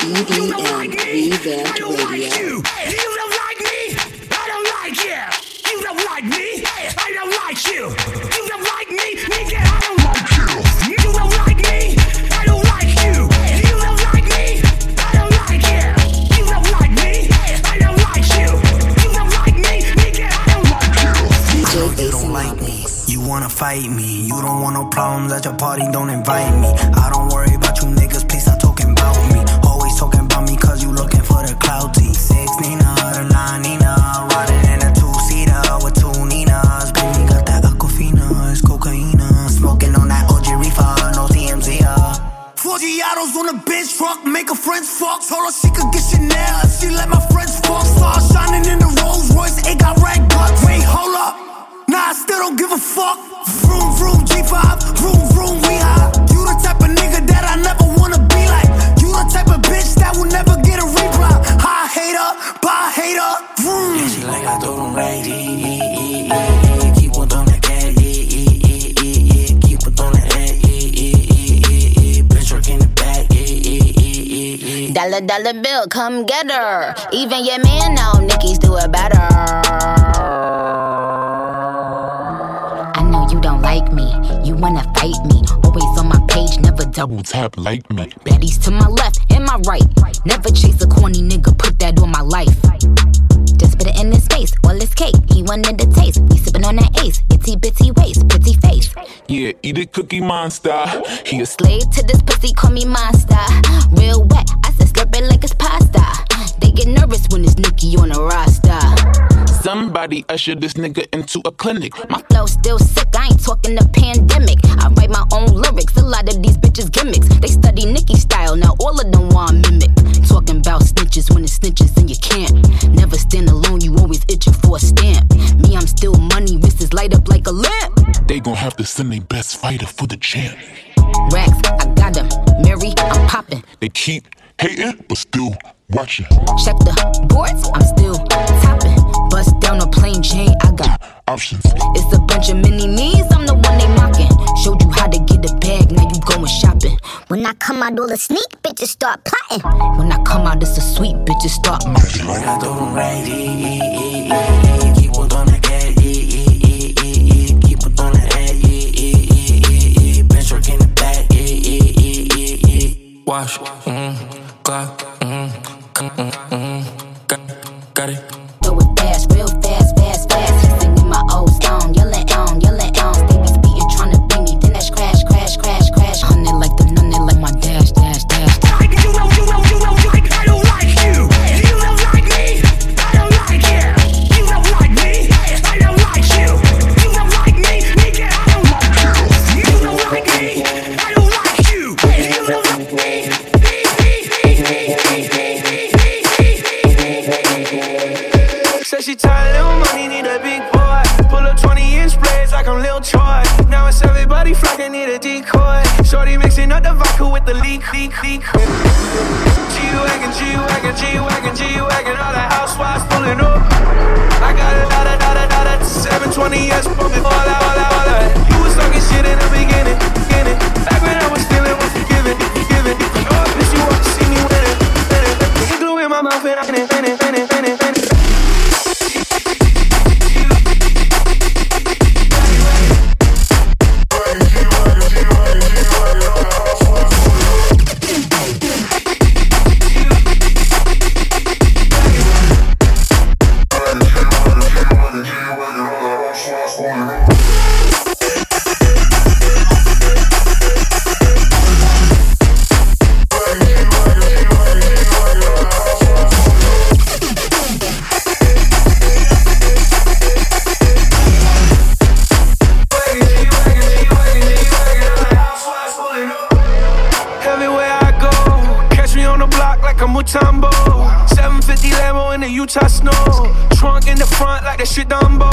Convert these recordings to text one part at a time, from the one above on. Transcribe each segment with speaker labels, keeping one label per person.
Speaker 1: EDM Revamped Radio.
Speaker 2: Hey, you don't like me? I don't like you. You don't like me? I don't like you. You don't like me? Nigga, I don't like you. You don't like me? I don't like you. You don't like me? I don't like you. You don't like me? I don't like you. You don't like me? Nigga, I don't like you. DJ you don't like me. You wanna fight me. You don't want no problems at your party, don't invite me. I don't
Speaker 3: worry friends fuck. Come get her. Even your man know Nicki's do it better. I know you don't like me, you wanna fight me. Always on my page, never double tap like me. Baddies to my left and my right. Never chase a corny nigga, put that on my life. Just put it in his face, all his cake. He wanted the taste. We sippin' on that ace, itty bitty waist, pretty face.
Speaker 4: Yeah, eat it, cookie monster.
Speaker 3: He a slave to this pussy, call me monster. Real wet, I said slurp it like it's pasta. When it's Nicki on the roster.
Speaker 4: Somebody usher this nigga into a clinic.
Speaker 3: My flow still sick, I ain't talking the pandemic. I write my own lyrics, a lot of these bitches gimmicks. They study Nicki style, now all of them want mimic. Talking about snitches when it's snitches and you can't. Never stand alone, you always itching for a stamp. Me, I'm still money, wrists light up like a lamp.
Speaker 4: They gon' have to send their best fighter for the champ.
Speaker 3: Racks, I got them. Mary, I'm popping.
Speaker 4: They keep hating, but still watching.
Speaker 3: Check the boards, I'm still topping. Bust down a plain chain, I got
Speaker 4: options.
Speaker 3: It's a bunch of mini me's, I'm the one they mocking. Showed you how to get the bag, now you going shopping. When I come out, all the sneak bitches start plotting. When I come out, it's a sweet bitches start
Speaker 2: mocking. Like I do right, keep on doing that, keep on doing that, bench work in the back, wash, mm,
Speaker 3: the
Speaker 5: leak, leak, leak. G-Wagon, G-Wagon, G-Wagon, G-Wagon, all the housewives pulling up. I got a lot of, lot of, lot of 720S pumping all out, all out, all out. You was talking shit in the beginning, beginning. Back when I was stealing, was forgiving, forgiving. Oh, bitch, you want to see me winning, winning. Glue in my mouth and I'm finna, finna, finna, finna, finna. That shit Dumbo, yeah.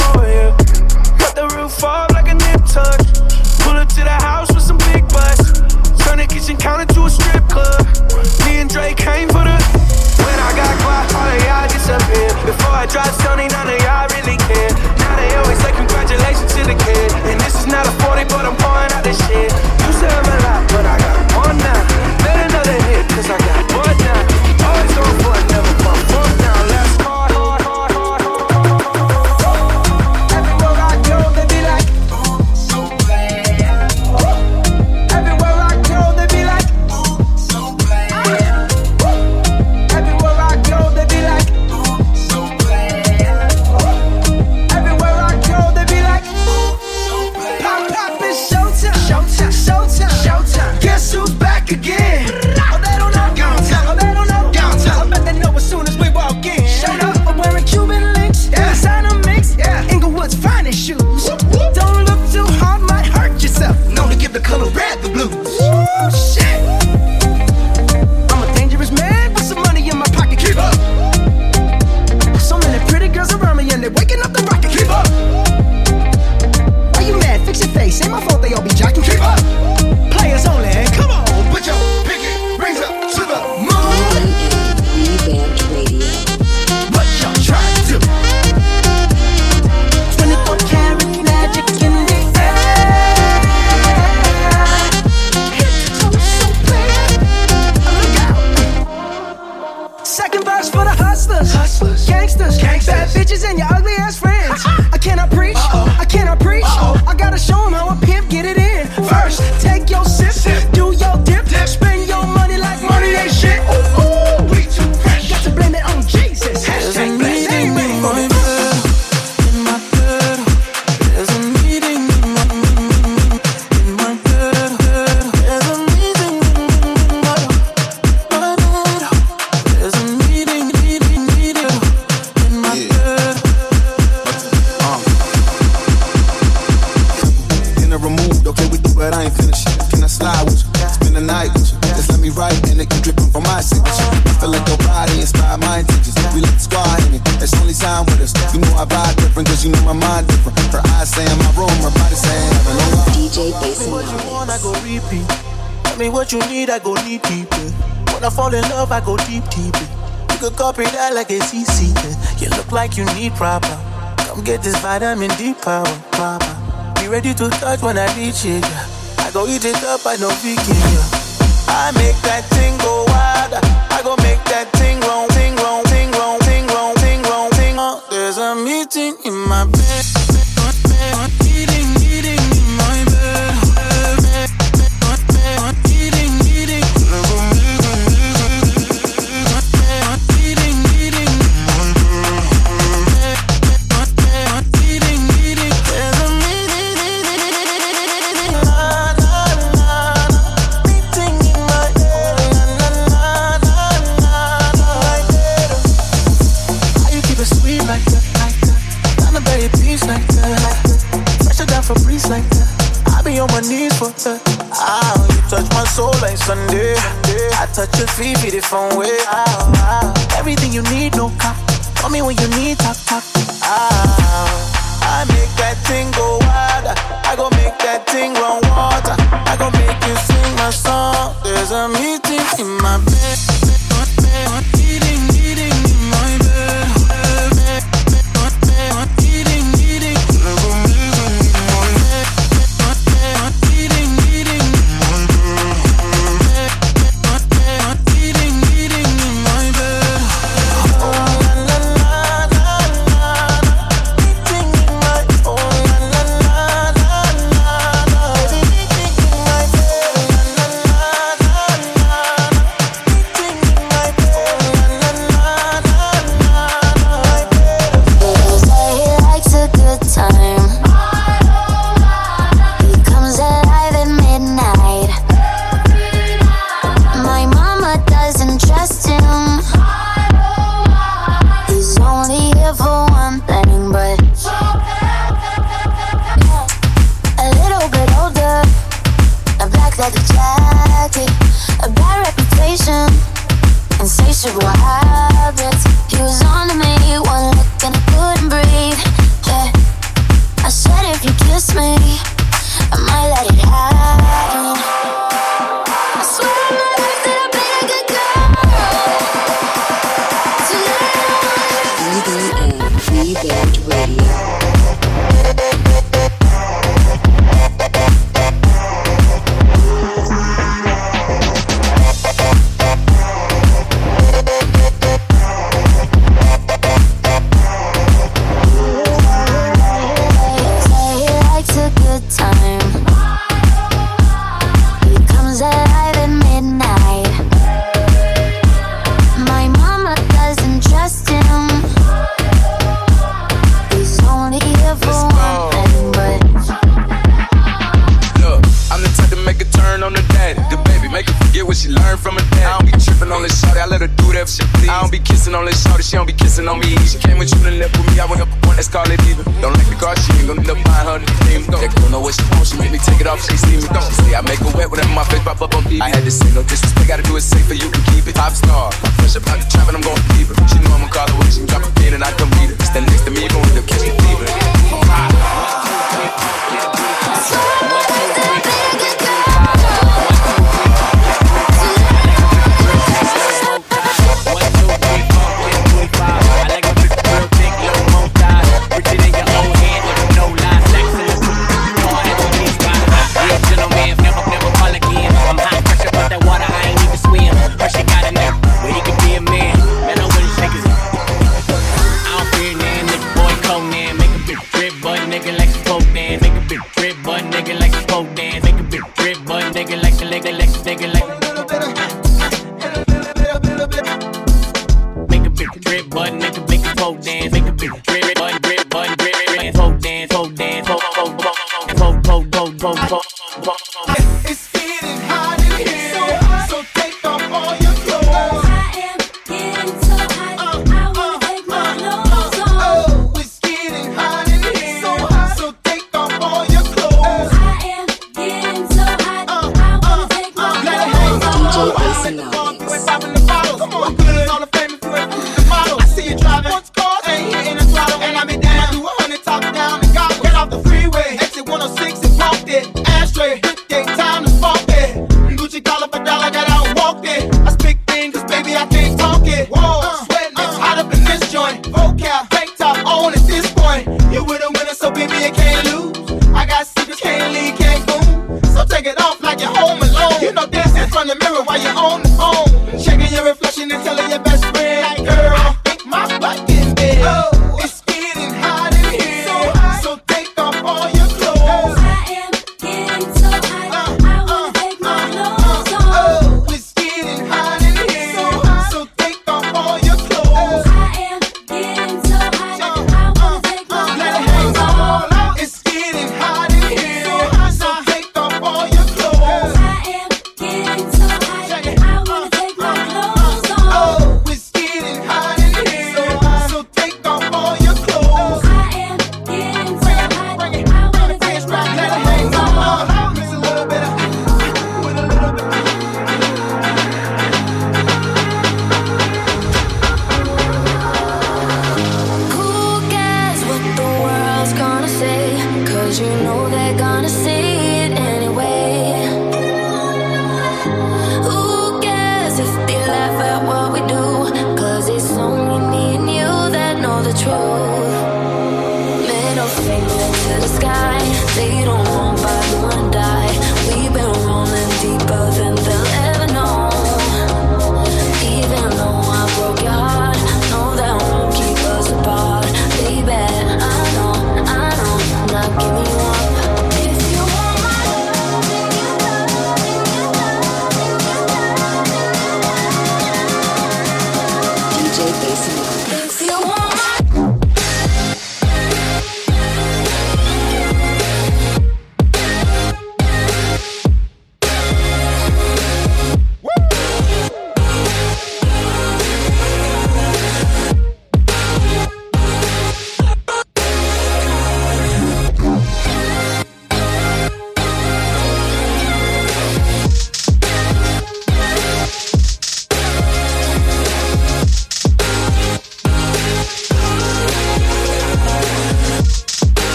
Speaker 6: What you need, I go deep, deep. Yeah. When I fall in love, I go deep, deep. Yeah. You could copy that like it's easy. Yeah. You look like you need proper. Come get this vitamin D power, mama. Be ready to touch when I reach it. Yeah. I go eat it up, I know vegan. Yeah. I make that thing go wild. I go make that thing wrong, thing wrong, thing wrong, thing wrong, thing wrong, thing wrong. There's a meeting in my bed. Feed me the phone way out. Everything you need, no cop. Call me when you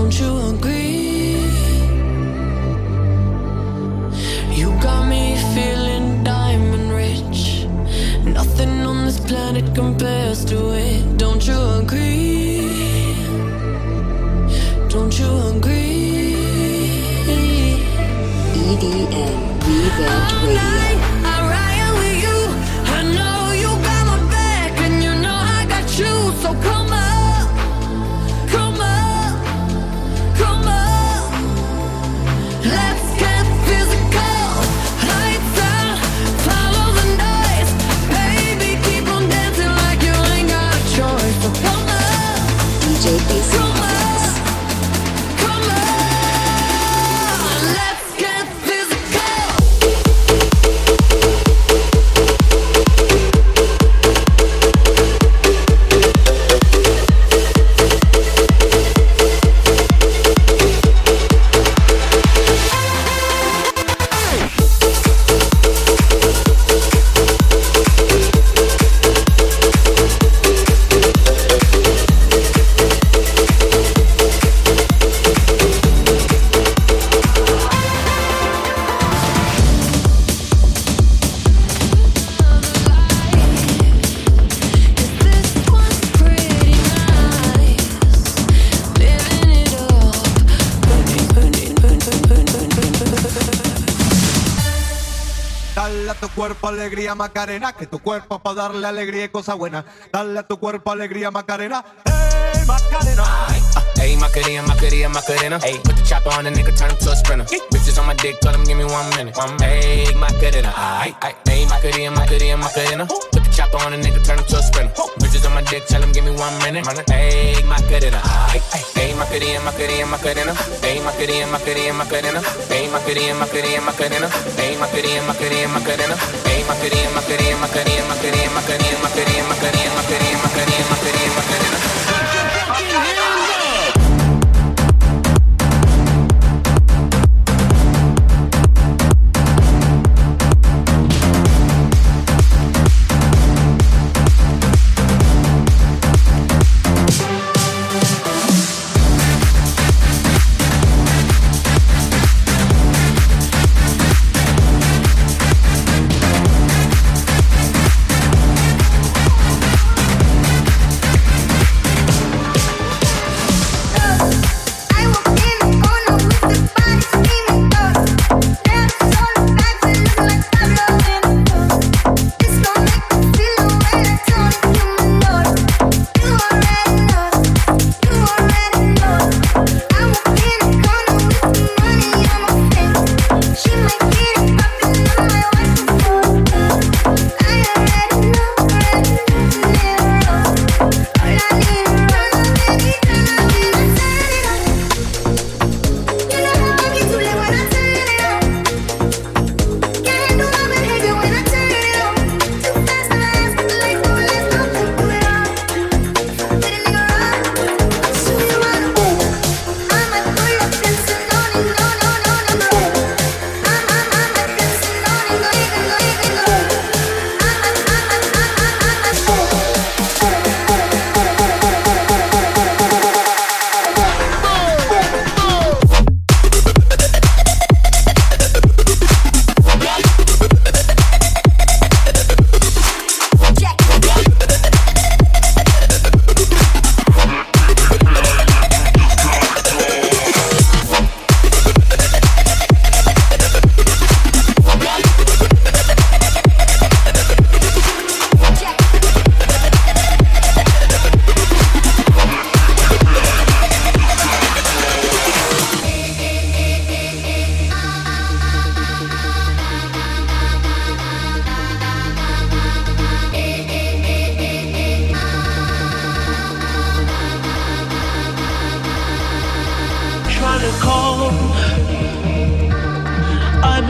Speaker 7: Don't you
Speaker 8: agree?
Speaker 9: Macarena, que tu cuerpo para darle alegría y cosa buena. Dale a tu cuerpo alegría, Macarena. ¡Ey, Macarena!
Speaker 7: Ah, hey, Macarena, Macarena, Macarena. Hey, put the chopper on the nigga, turn him to a sprinter. Yeah. Bitches on my dick, tell him give me one minute. One, hey, Macarena, aye, aye. Hey, Macarena, Macarena, Macarena. Put the chopper on the nigga, turn him to a sprinter. Oh. Bitches on my dick, tell him give me one minute. Hey, Macarena, aye, aye. Hey, Macarena, Macarena, Macarena. Hey, Macarena, Macarena, Macarena. Hey, Macarena, Macarena, Macarena. Hey, Macarena, Macarena, Macarena. Macarena, Macarena, Macarena, Macarena, Macarena, Macarena, Macarena, Macarena, Macarena, Macarena.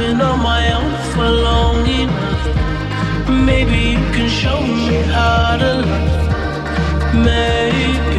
Speaker 8: been on my own for long enough. Maybe you can show me how to love. Maybe.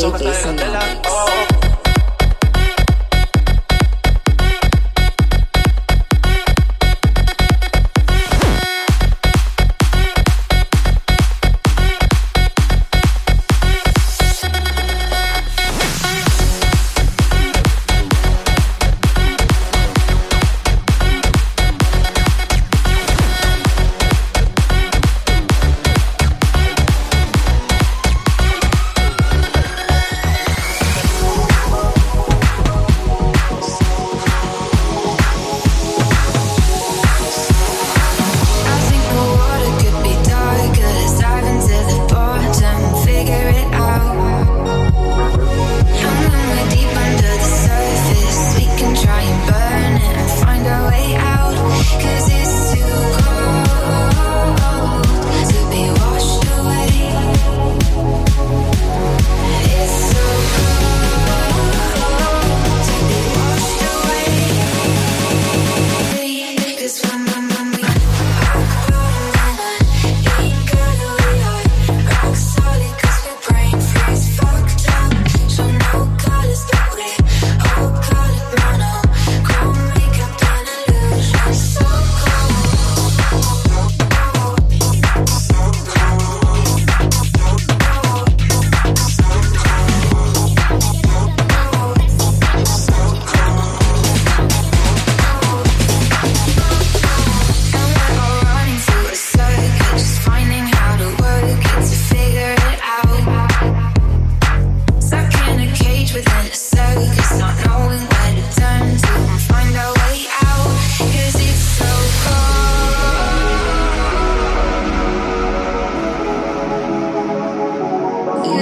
Speaker 8: Son hasta de.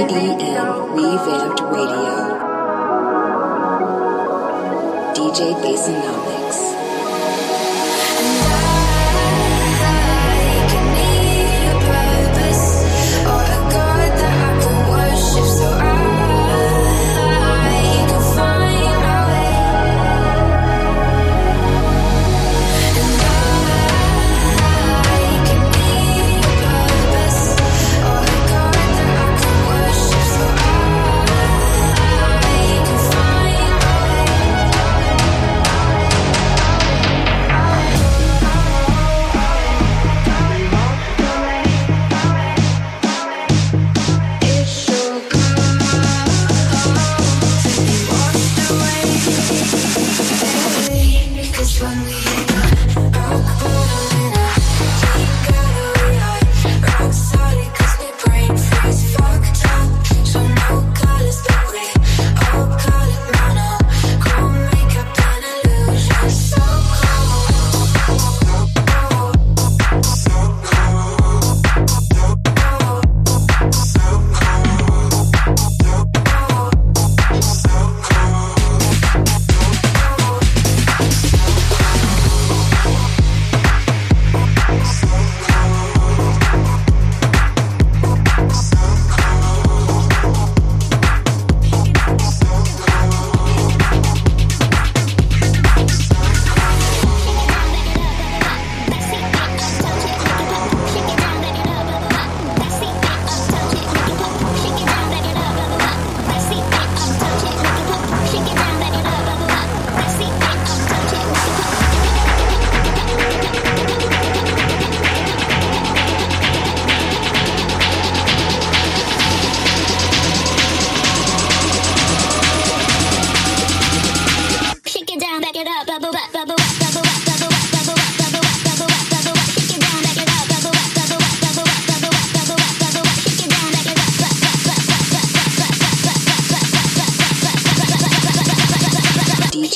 Speaker 10: EDM Revamped Radio.
Speaker 1: DJ
Speaker 11: Basinomics.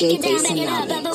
Speaker 1: DJ
Speaker 11: Jason up.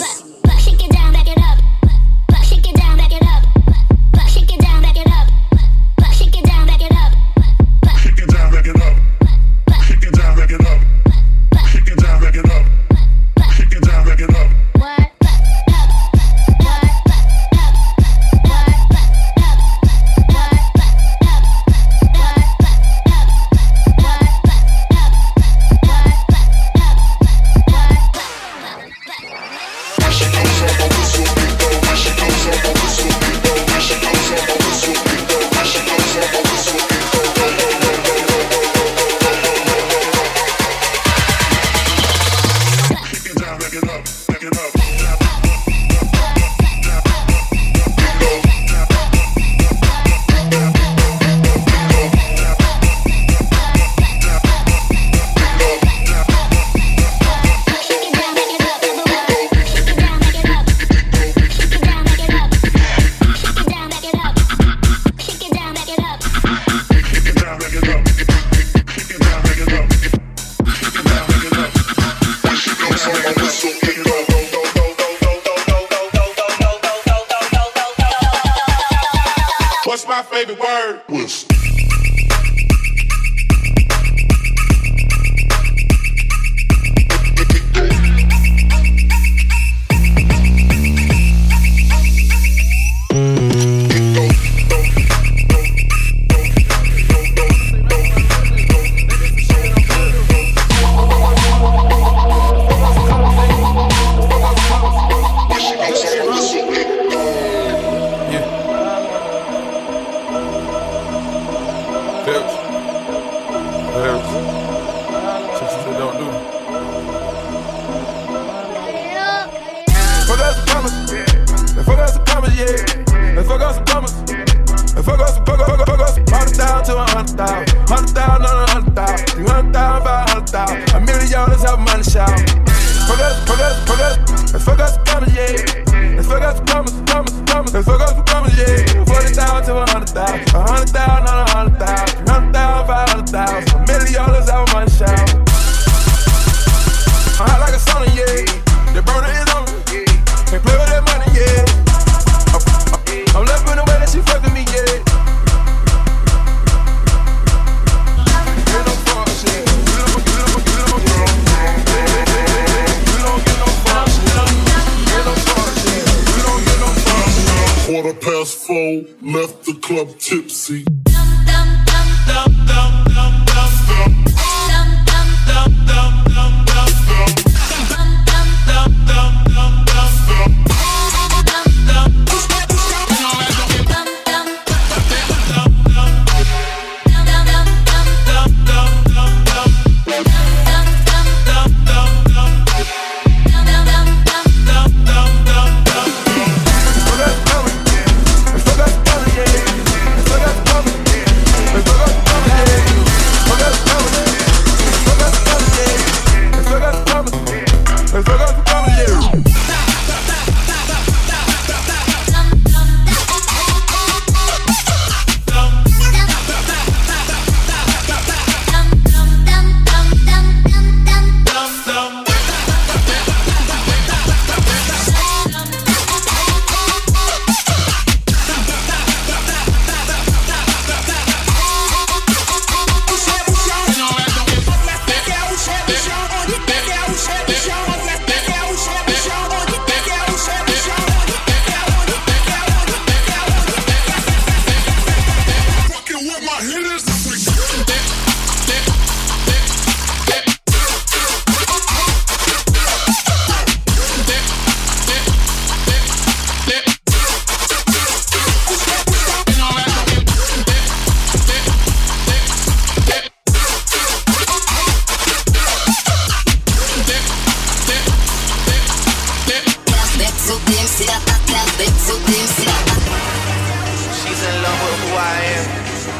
Speaker 12: She's in love with who I am.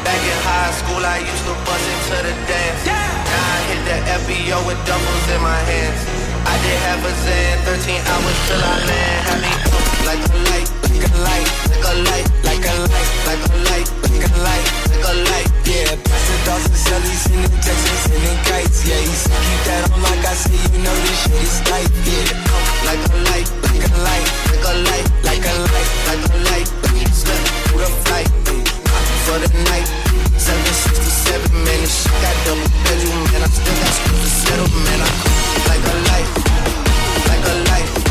Speaker 12: Back in high school, I used to bust into the dance. Now I hit the FBO with doubles in my hands. I did have a Zen, 13 hours till I land. Had me like a light, like a light, like a light, like a light, like a light, like a light, like a light. Yeah, Pastor Dawson Shelly sending texts, sending kites. Yeah, he said keep that on like I say, you know this shit is tight. Yeah, like a light, like a light, like a light, like a light, like a light. Slip through the flight, ayy, for the night. 767 minutes, she got double bedroom, man. I still got school to settle, man. I like a light, like a light,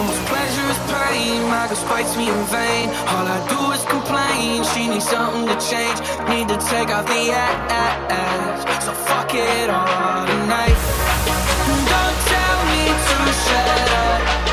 Speaker 12: much pleasure is pain. My girl spites me in vain. All I do is complain. She needs something to change. Need to take off the ass. So fuck it all tonight. Don't tell me to shut up.